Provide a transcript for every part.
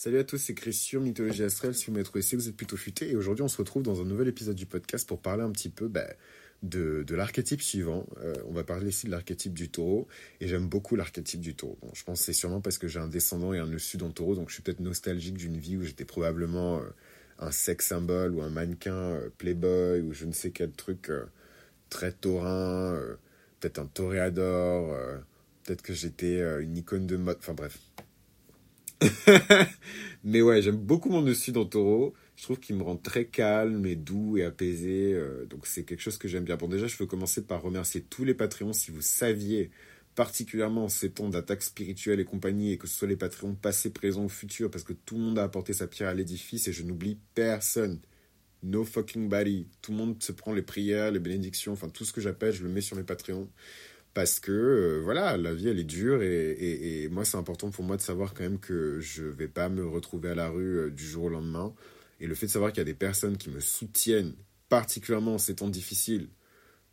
Salut à tous, c'est Chris sur Mythologie Astrale. Si vous m'avez trouvé, que vous êtes plutôt futé. Et aujourd'hui, on se retrouve dans un nouvel épisode du podcast pour parler un petit peu bah, de, de l'archétype suivant. Euh, on va parler ici de l'archétype du taureau. Et j'aime beaucoup l'archétype du taureau. Bon, je pense que c'est sûrement parce que j'ai un descendant et un sud en taureau. Donc je suis peut-être nostalgique d'une vie où j'étais probablement euh, un sex symbole ou un mannequin euh, playboy ou je ne sais quel truc très taurin. peut-être un toréador. peut-être que j'étais une icône de mode. Enfin bref. mais ouais, j'aime beaucoup mon dessus dans Taureau. Je trouve qu'il me rend très calme et doux et apaisé. Euh, donc c'est quelque chose que j'aime bien. Bon, déjà, je veux commencer par remercier tous les Patreons. Si vous saviez, particulièrement en ces temps d'attaque spirituelle et compagnie, et que ce soit les Patreons passés, présents ou futurs, parce que tout le monde a apporté sa pierre à l'édifice et je n'oublie personne. No fucking body. Tout le monde se prend les prières, les bénédictions, enfin tout ce que j'appelle, je le mets sur mes Patreons parce que euh, voilà, la vie elle est dure et, moi c'est important pour moi de savoir quand même que je vais pas me retrouver à la rue euh, du jour au lendemain. Et le fait de savoir qu'il y a des personnes qui me soutiennent, particulièrement en ces temps difficiles.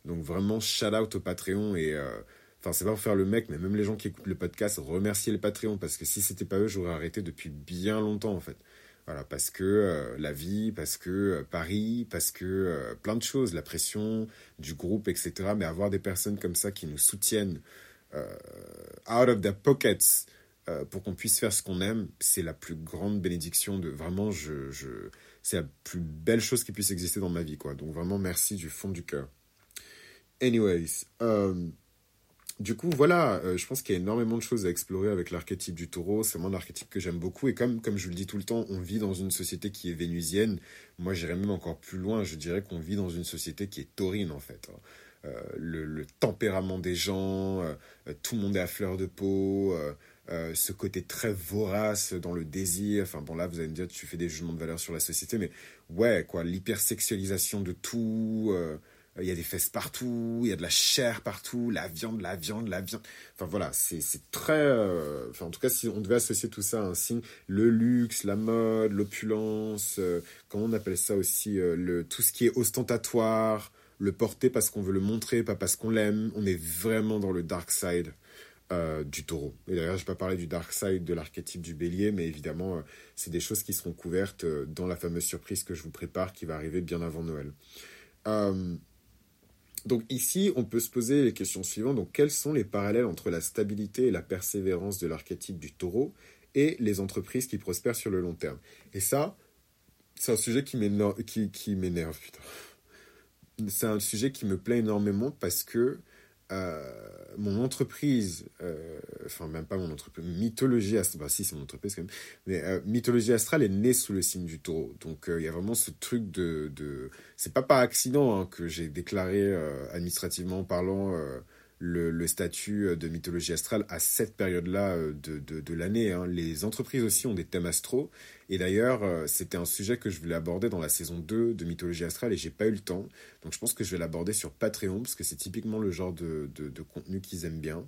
Donc vraiment shout out au Patreon et euh, enfin c'est pas pour faire le mec, mais même les gens qui écoutent le podcast, remercier le Patreon parce que si c'était pas eux, j'aurais arrêté depuis bien longtemps en fait. Voilà, parce que euh, la vie, parce que euh, Paris, parce que euh, plein de choses, la pression du groupe, etc. Mais avoir des personnes comme ça qui nous soutiennent out of their pockets pour qu'on puisse faire ce qu'on aime, c'est la plus grande bénédiction de vraiment, je, c'est la plus belle chose qui puisse exister dans ma vie, quoi. Donc vraiment, merci du fond du cœur. Anyways, du coup, voilà, euh, je pense qu'il y a énormément de choses à explorer avec l'archétype du taureau. C'est vraiment un archétype que j'aime beaucoup. Et comme, comme je le dis tout le temps, on vit dans une société qui est vénusienne. Moi, j'irais même encore plus loin. Je dirais qu'on vit dans une société qui est taurine, en fait. Hein. Euh, le, tempérament des gens, euh, tout le monde est à fleur de peau, ce côté très vorace dans le désir. Enfin, bon, là, vous allez me dire, tu fais des jugements de valeur sur la société, mais ouais, quoi, l'hypersexualisation de tout. Il y a des fesses partout, il y a de la chair partout, la viande, la viande, la viande. Enfin voilà, c'est très... Euh, enfin en tout cas, si on devait associer tout ça à un signe, le luxe, la mode, l'opulence, euh, comment on appelle ça aussi, le, tout ce qui est ostentatoire, le porter parce qu'on veut le montrer, pas parce qu'on l'aime, on est vraiment dans le dark side. du taureau. Et d'ailleurs, je vais pas parler du dark side de l'archétype du bélier, mais évidemment, c'est des choses qui seront couvertes dans la fameuse surprise que je vous prépare qui va arriver bien avant Noël. Donc ici, on peut se poser les questions suivantes. Donc quels sont les parallèles entre la stabilité et la persévérance de l'archétype du taureau et les entreprises qui prospèrent sur le long terme? Et ça, c'est un sujet qui m'énerve. C'est un sujet qui me plaît énormément parce que euh, mon entreprise, euh, enfin même pas mon entreprise, Mythologie Astrale, bah si c'est mon entreprise quand même, mais euh, Mythologie Astrale est née sous le signe du taureau. Donc il y a vraiment ce truc de... de... C'est pas par accident hein, que j'ai déclaré administrativement parlant le, statut de mythologie astrale à cette période-là de, de, de l'année. Hein. Les entreprises aussi ont des thèmes astro. Et d'ailleurs, euh, c'était un sujet que je voulais aborder dans la saison 2 de Mythologie Astrale et j'ai pas eu le temps. Donc je pense que je vais l'aborder sur Patreon parce que c'est typiquement le genre de, de, contenu qu'ils aiment bien.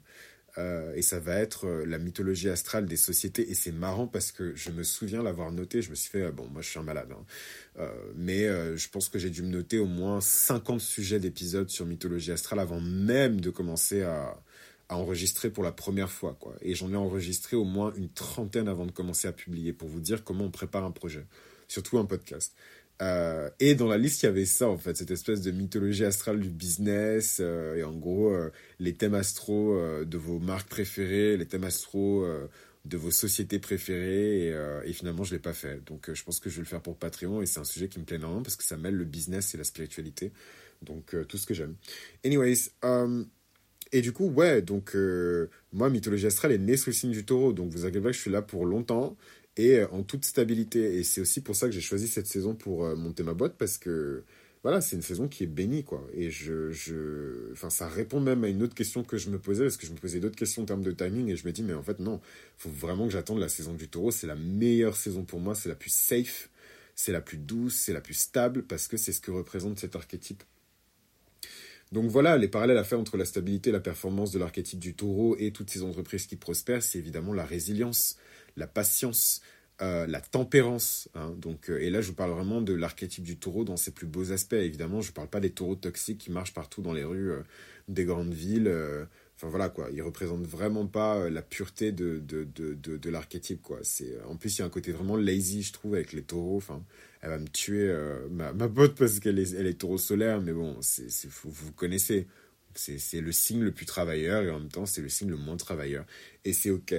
Euh, et ça va être euh, la mythologie astrale des sociétés. Et c'est marrant parce que je me souviens l'avoir noté. Je me suis fait, bon, moi je suis un malade. Hein. mais je pense que j'ai dû me noter au moins 50 sujets d'épisodes sur mythologie astrale avant même de commencer à, enregistrer pour la première fois. Et j'en ai enregistré au moins une trentaine avant de commencer à publier pour vous dire comment on prépare un projet, surtout un podcast. Euh, et dans la liste, il y avait ça, en fait, cette espèce de mythologie astrale du business, euh, et en gros, euh, les thèmes astro de vos marques préférées, les thèmes astro de vos sociétés préférées, et, finalement, je ne l'ai pas fait. Donc, je pense que je vais le faire pour Patreon, et c'est un sujet qui me plaît énormément, parce que ça mêle le business et la spiritualité. Donc, tout ce que j'aime. Anyways, et du coup, ouais, donc moi, Mythologie Astrale est née sous le signe du taureau. Donc vous inquiétez pas que je suis là pour longtemps et euh, en toute stabilité. Et c'est aussi pour ça que j'ai choisi cette saison pour euh, monter ma boîte parce que voilà, c'est une saison qui est bénie, quoi. Et je, je, enfin, ça répond même à une autre question que je me posais parce que je me posais d'autres questions en termes de timing et je me dis, mais en fait, non, faut vraiment que j'attende la saison du taureau. C'est la meilleure saison pour moi, c'est la plus safe, c'est la plus douce, c'est la plus stable parce que c'est ce que représente cet archétype donc voilà, les parallèles à faire entre la stabilité la performance de l'archétype du taureau et toutes ces entreprises qui prospèrent, c'est évidemment la résilience, la patience, euh, la tempérance. Hein. donc, euh, et là, je vous parle vraiment de l'archétype du taureau dans ses plus beaux aspects. Évidemment, je ne parle pas des taureaux toxiques qui marchent partout dans les rues euh, des grandes villes. Enfin voilà quoi, il représente vraiment pas la pureté de, de, de, de, l'archétype quoi. C'est, en plus, il y a un côté vraiment lazy, je trouve, avec les taureaux. Enfin, elle va me tuer, ma, ma pote, parce qu'elle est, elle est taureau solaire, mais bon, c'est, c'est, vous, connaissez. C'est le signe le plus travailleur et en même temps, c'est le signe le moins travailleur. Et c'est OK.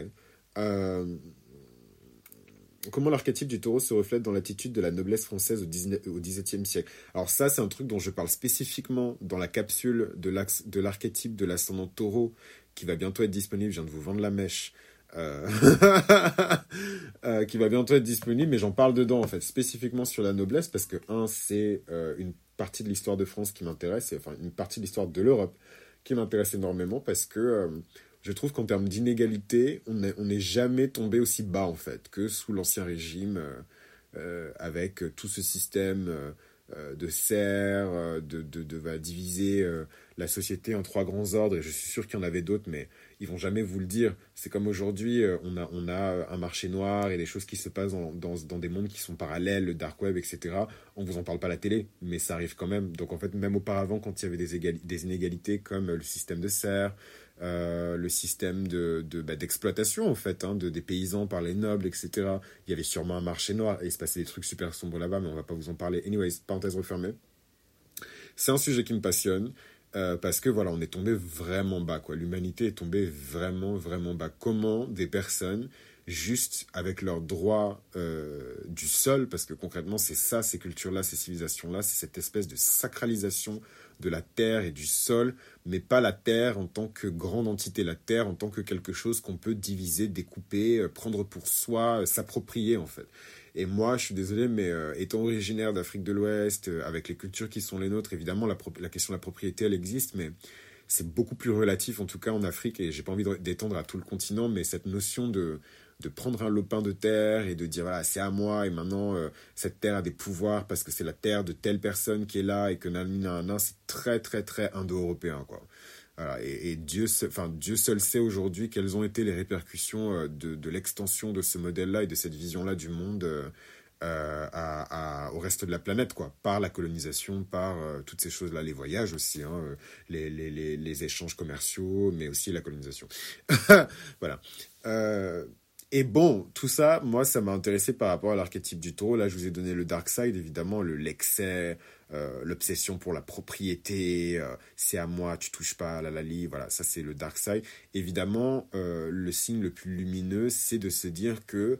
Comment l'archétype du taureau se reflète dans l'attitude de la noblesse française au XVIIe siècle? Alors ça, c'est un truc dont je parle spécifiquement dans la capsule de l'archétype de l'ascendant taureau qui va bientôt être disponible. Je viens de vous vendre la mèche. Euh, euh, qui va bientôt être disponible, mais j'en parle dedans en fait, spécifiquement sur la noblesse, parce que un, c'est une partie de l'histoire de France qui m'intéresse, enfin une partie de l'histoire de l'Europe qui m'intéresse énormément, parce que je trouve qu'en termes d'inégalité, on n'est jamais tombé aussi bas en fait que sous l'Ancien Régime, euh, euh, avec tout ce système euh, de serre, de, de, de, diviser la société en trois grands ordres, et je suis sûr qu'il y en avait d'autres, mais ils vont jamais vous le dire. C'est comme aujourd'hui, on a, on a un marché noir et des choses qui se passent dans, dans, dans, des mondes qui sont parallèles, le dark web, etc. On vous en parle pas à la télé, mais ça arrive quand même. Donc en fait, même auparavant, quand il y avait des, des inégalités comme le système de serre, euh, le système de, bah, d'exploitation en fait hein, de, des paysans par les nobles etc il y avait sûrement un marché noir. Et il se passait des trucs super sombres là-bas mais on va pas vous en parler. Anyways parenthèse refermée. C'est un sujet qui me passionne euh, parce que voilà on est tombé vraiment bas quoi. L'humanité est tombée vraiment vraiment bas. Comment des personnes juste avec leurs droits euh, du sol, parce que concrètement c'est ça, ces cultures-là, ces civilisations-là, c'est cette espèce de sacralisation de la terre et du sol, mais pas la terre en tant que grande entité, la terre en tant que quelque chose qu'on peut diviser, découper, euh, prendre pour soi, euh, s'approprier en fait. Et moi, je suis désolé, mais euh, étant originaire d'Afrique de l'Ouest, avec les cultures qui sont les nôtres, évidemment, la, la question de la propriété, elle existe, mais c'est beaucoup plus relatif, en tout cas en Afrique, et j'ai pas envie d'étendre à tout le continent, mais cette notion de de prendre un lopin de terre et de dire voilà c'est à moi et maintenant euh, cette terre a des pouvoirs parce que c'est la terre de telle personne qui est là et que nanana c'est très très très indo-européen quoi voilà, et, Dieu, enfin, Dieu seul sait aujourd'hui quelles ont été les répercussions euh, de, de l'extension de ce modèle-là et de cette vision-là du monde euh, à, au reste de la planète, quoi, par la colonisation, par toutes ces choses-là, les voyages aussi, hein, les, les, les, les, échanges commerciaux, mais aussi la colonisation. voilà. Et bon, tout ça, moi, ça m'a intéressé par rapport à l'archétype du taureau. Là, je vous ai donné le dark side, évidemment, le l'excès, euh, l'obsession pour la propriété, euh, c'est à moi, tu touches pas à la lali, voilà, ça c'est le dark side. Évidemment, euh, le signe le plus lumineux, c'est de se dire que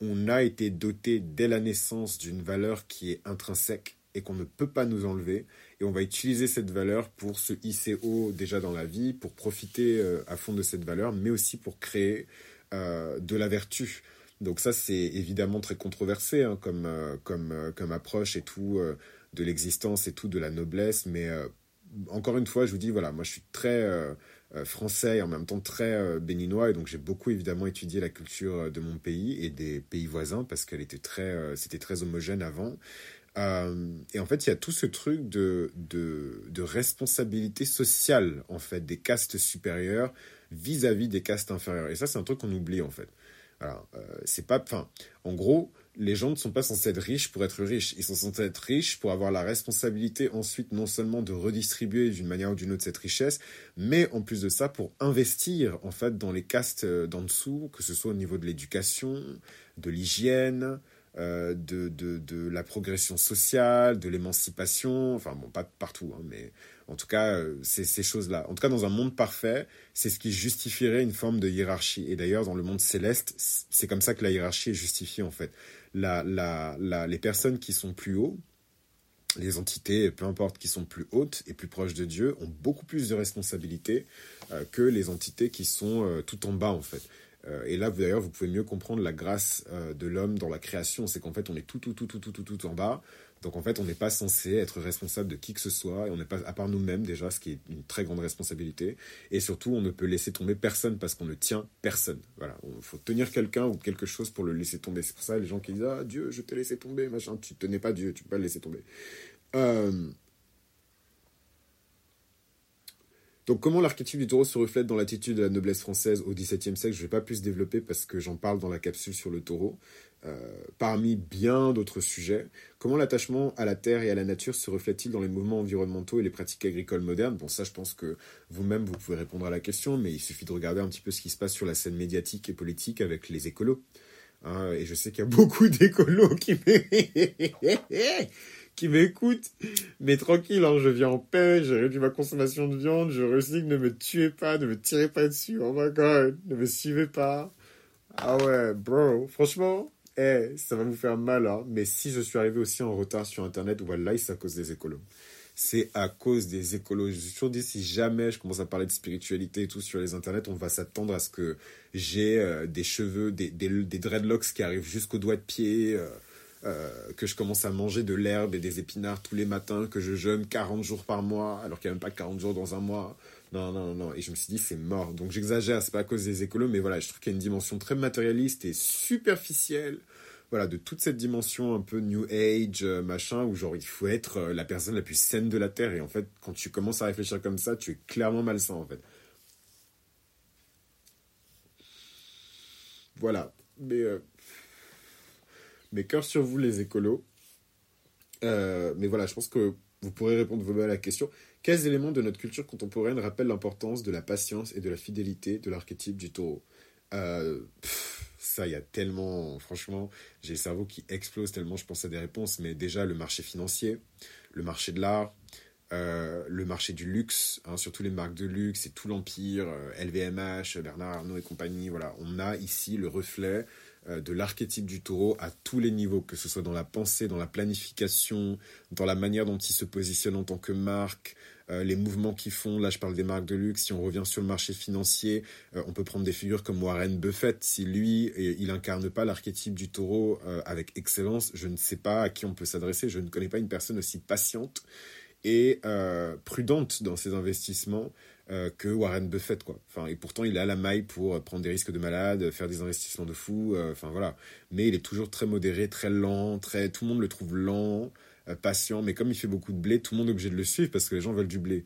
on a été doté dès la naissance d'une valeur qui est intrinsèque et qu'on ne peut pas nous enlever. Et on va utiliser cette valeur pour se hisser haut déjà dans la vie, pour profiter à fond de cette valeur, mais aussi pour créer de la vertu. Donc ça, c'est évidemment très controversé hein, comme, euh, comme, euh, comme approche et tout de l'existence et tout de la noblesse. Mais encore une fois, je vous dis, voilà, moi je suis très français et en même temps très béninois. Et donc j'ai beaucoup évidemment étudié la culture de mon pays et des pays voisins parce qu'elle était très, c'était très homogène avant. Et en fait, il y a tout ce truc de, de, de responsabilité sociale, en fait, des castes supérieures vis-à-vis des castes inférieures. Et ça, c'est un truc qu'on oublie en fait. Euh, c'est pas, enfin, en gros, les gens ne sont pas censés être riches pour être riches. Ils sont censés être riches pour avoir la responsabilité ensuite non seulement de redistribuer d'une manière ou d'une autre cette richesse, mais en plus de ça pour investir en fait dans les castes euh, d'en dessous, que ce soit au niveau de l'éducation, de l'hygiène, euh, de, de, de, la progression sociale, de l'émancipation, enfin bon, pas partout, hein, mais en tout cas, euh, ces choses-là. En tout cas, dans un monde parfait, c'est ce qui justifierait une forme de hiérarchie. Et d'ailleurs, dans le monde céleste, c'est comme ça que la hiérarchie est justifiée, en fait. La, la, la, les personnes qui sont plus hauts, les entités, peu importe, qui sont plus hautes et plus proches de Dieu, ont beaucoup plus de responsabilités euh, que les entités qui sont tout en bas, en fait. Et là, d'ailleurs, vous pouvez mieux comprendre la grâce de l'homme dans la création. C'est qu'en fait, on est tout, tout, tout, tout, tout, tout, tout en bas. Donc en fait, on n'est pas censé être responsable de qui que ce soit, et on n'est pas à part nous-mêmes déjà, ce qui est une très grande responsabilité. Et surtout, on ne peut laisser tomber personne parce qu'on ne tient personne. Voilà, il faut tenir quelqu'un ou quelque chose pour le laisser tomber. C'est pour ça les gens qui disent ah Dieu, je t'ai laissé tomber, machin. Tu tenais pas Dieu, tu peux pas le laisser tomber. Euh, donc comment l'archétype du taureau se reflète dans l'attitude de la noblesse française au XVIIe siècle Je ne vais pas plus développer parce que j'en parle dans la capsule sur le taureau. parmi bien d'autres sujets. Comment l'attachement à la terre et à la nature se reflète-t-il dans les mouvements environnementaux et les pratiques agricoles modernes? Bon, ça, je pense que vous-même, vous pouvez répondre à la question, mais il suffit de regarder un petit peu ce qui se passe sur la scène médiatique et politique avec les écolos. Hein, et je sais qu'il y a beaucoup d'écolos qui qui m'écoutent. Mais tranquille, hein, je viens en paix, j'ai réduit ma consommation de viande, je recycle, ne me tuez pas, ne me tirez pas dessus, oh my god, ne me suivez pas. Ah ouais, bro, franchement, eh, ça va vous faire mal, hein. Mais si je suis arrivé aussi en retard sur Internet, voilà, c'est à cause des écolos. C'est à cause des écolos. Je suis toujours dit, si jamais je commence à parler de spiritualité et tout sur les internets, on va s'attendre à ce que j'ai euh, des cheveux, des, des, des, dreadlocks qui arrivent jusqu'au doigt de pied, euh, euh, que je commence à manger de l'herbe et des épinards tous les matins, que je jeûne 40 jours par mois, alors qu'il n'y a même pas 40 jours dans un mois. Non, non, non. Et je me suis dit, c'est mort. Donc j'exagère, c'est pas à cause des écolos, mais voilà, je trouve qu'il y a une dimension très matérialiste et superficielle. Voilà, de toute cette dimension un peu New Age, euh, machin, où genre il faut être euh, la personne la plus saine de la Terre. Et en fait, quand tu commences à réfléchir comme ça, tu es clairement malsain, en fait. Voilà. Mais mais cœur sur vous, les écolos. Euh, mais voilà, je pense que vous pourrez répondre vous-même à la question. Quels éléments de notre culture contemporaine rappellent l'importance de la patience et de la fidélité de l'archétype du taureau? Euh, Ça, il y a tellement, franchement, j'ai le cerveau qui explose tellement je pense à des réponses. Mais déjà, le marché financier, le marché de l'art, euh, le marché du luxe, hein, surtout les marques de luxe et tout l'empire, LVMH, Bernard Arnault et compagnie. Voilà, on a ici le reflet de l'archétype du taureau à tous les niveaux, que ce soit dans la pensée, dans la planification, dans la manière dont il se positionne en tant que marque, euh, les mouvements qu'ils font. Là, je parle des marques de luxe. Si on revient sur le marché financier, euh, on peut prendre des figures comme Warren Buffett. Si lui, il incarne pas l'archétype du taureau avec excellence, je ne sais pas à qui on peut s'adresser. Je ne connais pas une personne aussi patiente et prudente dans ses investissements euh, que Warren Buffett quoi. Enfin et pourtant il à la maille pour prendre des risques de malade, faire des investissements de fou, euh, enfin voilà. Mais il est toujours très modéré, très lent, très tout le monde le trouve lent, euh, patient, mais comme il fait beaucoup de blé, tout le monde est obligé de le suivre parce que les gens veulent du blé.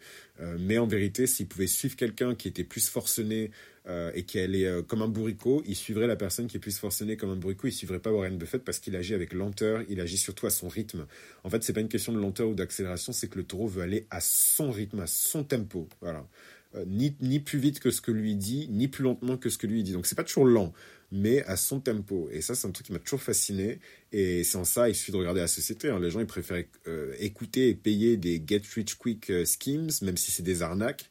mais en vérité, s'il pouvait suivre quelqu'un qui était plus forcené et qui allait comme un bourricot, il suivrait la personne qui est plus forcenée comme un bourricot, il suivrait pas Warren Buffett parce qu'il agit avec lenteur, il agit surtout à son rythme. En fait, c'est pas une question de lenteur ou d'accélération, c'est que le taureau veut aller à son rythme, à son tempo. Voilà. Euh, ni, ni plus vite que ce que lui dit, ni plus lentement que ce que lui dit. Donc c'est pas toujours lent, mais à son tempo. Et ça, c'est un truc qui m'a toujours fasciné. Et sans ça, il suffit de regarder la société. Hein. Les gens, ils préfèrent euh, écouter et payer des get rich quick euh, schemes, même si c'est des arnaques.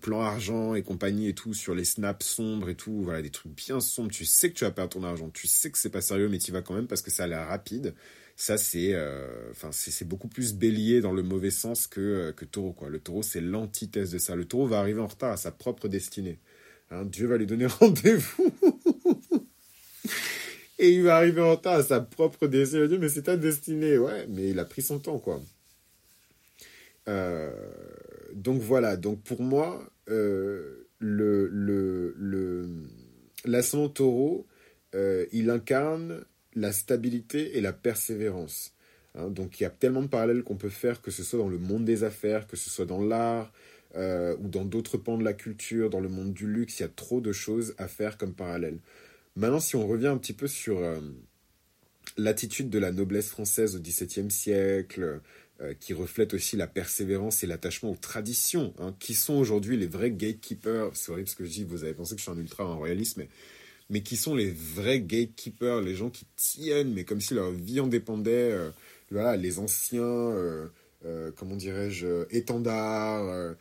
plan argent et compagnie et tout sur les snaps sombres et tout voilà des trucs bien sombres tu sais que tu vas perdre ton argent tu sais que c'est pas sérieux mais tu vas quand même parce que ça a l'air rapide ça, c'est euh, enfin c'est beaucoup plus bélier dans le mauvais sens que, euh, que taureau. Quoi. Le taureau, c'est l'antithèse de ça. Le taureau va arriver en retard à sa propre destinée. Hein, Dieu va lui donner rendez-vous. Et il va arriver en retard à sa propre destinée. Dieu, mais c'est ta destinée. Ouais, mais il a pris son temps, quoi. Euh, donc voilà. Donc pour moi, le, le, le, l'ascendant taureau, il incarne la stabilité et la persévérance. Hein. donc il y a tellement de parallèles qu'on peut faire, que ce soit dans le monde des affaires, que ce soit dans l'art, euh, ou dans d'autres pans de la culture, dans le monde du luxe, il y a trop de choses à faire comme parallèle. Maintenant, si on revient un petit peu sur euh, l'attitude de la noblesse française au XVIIe siècle, euh, qui reflète aussi la persévérance et l'attachement aux traditions, hein, qui sont aujourd'hui les vrais gatekeepers. C'est horrible ce que je dis, vous avez pensé que je suis un ultra royaliste, mais mais qui sont les vrais gatekeepers, les gens qui tiennent, mais comme si leur vie en dépendait. Euh, voilà, les anciens, euh, euh, comment dirais-je, étendards,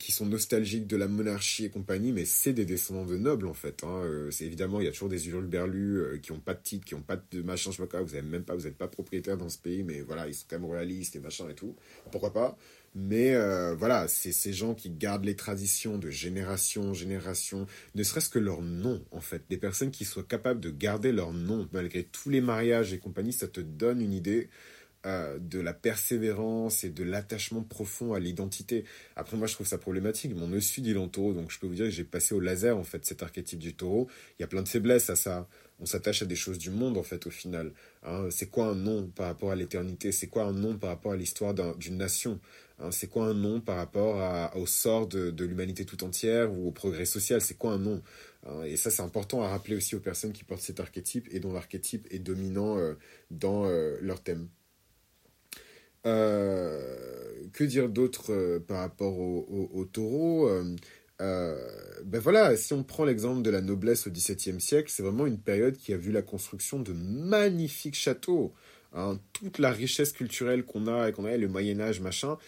qui sont nostalgiques de la monarchie et compagnie, mais c'est des descendants de nobles en fait. Hein. c'est évidemment, il y a toujours des hurluberlus qui n'ont pas de titre, qui n'ont pas de machin, je sais pas quoi, vous n'êtes même pas, vous n'êtes pas propriétaire dans ce pays, mais voilà, ils sont quand même royalistes et machin et tout. Pourquoi pas? Mais euh, voilà, c'est ces gens qui gardent les traditions de génération en génération, ne serait-ce que leur nom, en fait. Des personnes qui soient capables de garder leur nom, malgré tous les mariages et compagnie, ça te donne une idée euh, de la persévérance et de l'attachement profond à l'identité. Après, moi, je trouve ça problématique. Mon nœud sud, il est en taureau, donc je peux vous dire que j'ai passé au laser, en fait, cet archétype du taureau. Il y a plein de faiblesses à ça on s'attache à des choses du monde en fait au final. Hein. c'est quoi un nom par rapport à l'éternité? C'est quoi un nom par rapport à l'histoire d'une nation Hein, c'est quoi un nom par rapport au sort de, l'humanité tout entière ou au progrès social? C'est quoi un nom Hein, et ça, c'est important à rappeler aussi aux personnes qui portent cet archétype et dont l'archétype est dominant euh, dans euh, leur thème. Que dire d'autre par rapport au, taureau ben voilà, si on prend l'exemple de la noblesse au XVIIe siècle, c'est vraiment une période qui a vu la construction de magnifiques châteaux. Hein, toute la richesse culturelle qu'on a et qu'on a, le Moyen Âge, machin,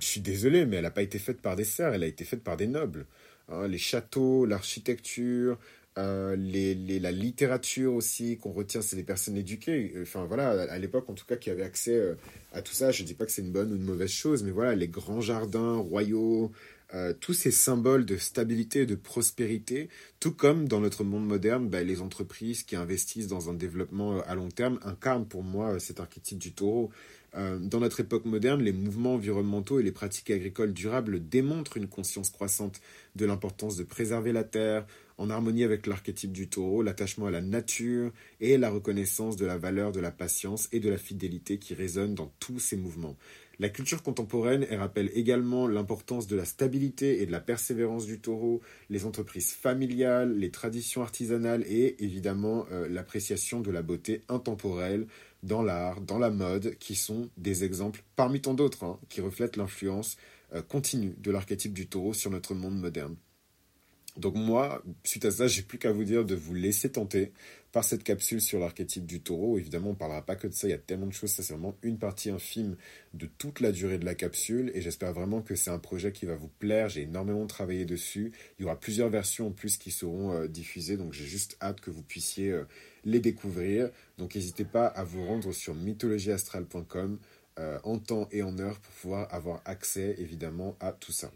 je suis désolé, mais elle n'a pas été faite par des serfs, elle a été faite par des nobles. Hein, les châteaux, l'architecture, euh, les, la littérature aussi qu'on retient, c'est des personnes éduquées. Enfin voilà, à, l'époque en tout cas qui avaient accès euh, à tout ça. Je ne dis pas que c'est une bonne ou une mauvaise chose, mais voilà, les grands jardins royaux, euh, tous ces symboles de stabilité et de prospérité, tout comme dans notre monde moderne, bah, les entreprises qui investissent dans un développement à long terme incarnent pour moi cet archétype du taureau. Dans notre époque moderne, les mouvements environnementaux et les pratiques agricoles durables démontrent une conscience croissante de l'importance de préserver la terre, en harmonie avec l'archétype du taureau, l'attachement à la nature et la reconnaissance de la valeur de la patience et de la fidélité qui résonnent dans tous ces mouvements. La culture contemporaine rappelle également l'importance de la stabilité et de la persévérance du taureau, les entreprises familiales, les traditions artisanales et évidemment euh, l'appréciation de la beauté intemporelle dans l'art, dans la mode, qui sont des exemples parmi tant d'autres hein, qui reflètent l'influence euh, continue de l'archétype du taureau sur notre monde moderne. Donc moi, suite à ça, j'ai plus qu'à vous dire de vous laisser tenter par cette capsule sur l'archétype du taureau. Évidemment, on parlera pas que de ça, il y a tellement de choses, ça c'est vraiment une partie infime de toute la durée de la capsule et j'espère vraiment que c'est un projet qui va vous plaire. J'ai énormément travaillé dessus. Il y aura plusieurs versions en plus qui seront euh, diffusées, donc j'ai juste hâte que vous puissiez euh, les découvrir. Donc n'hésitez pas à vous rendre sur mythologieastrale.com euh, en temps et en heure pour pouvoir avoir accès évidemment à tout ça.